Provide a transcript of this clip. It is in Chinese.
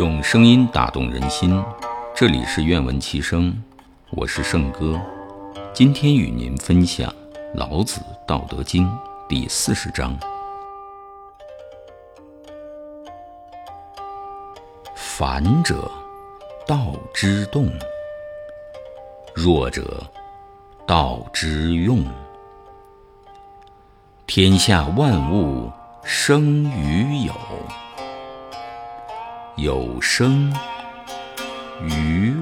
用声音打动人心，这里是愿闻其声，我是圣哥。今天与您分享《老子·道德经》第四十章：反者，道之动；弱者，道之用。天下万物生于有。有声鱼。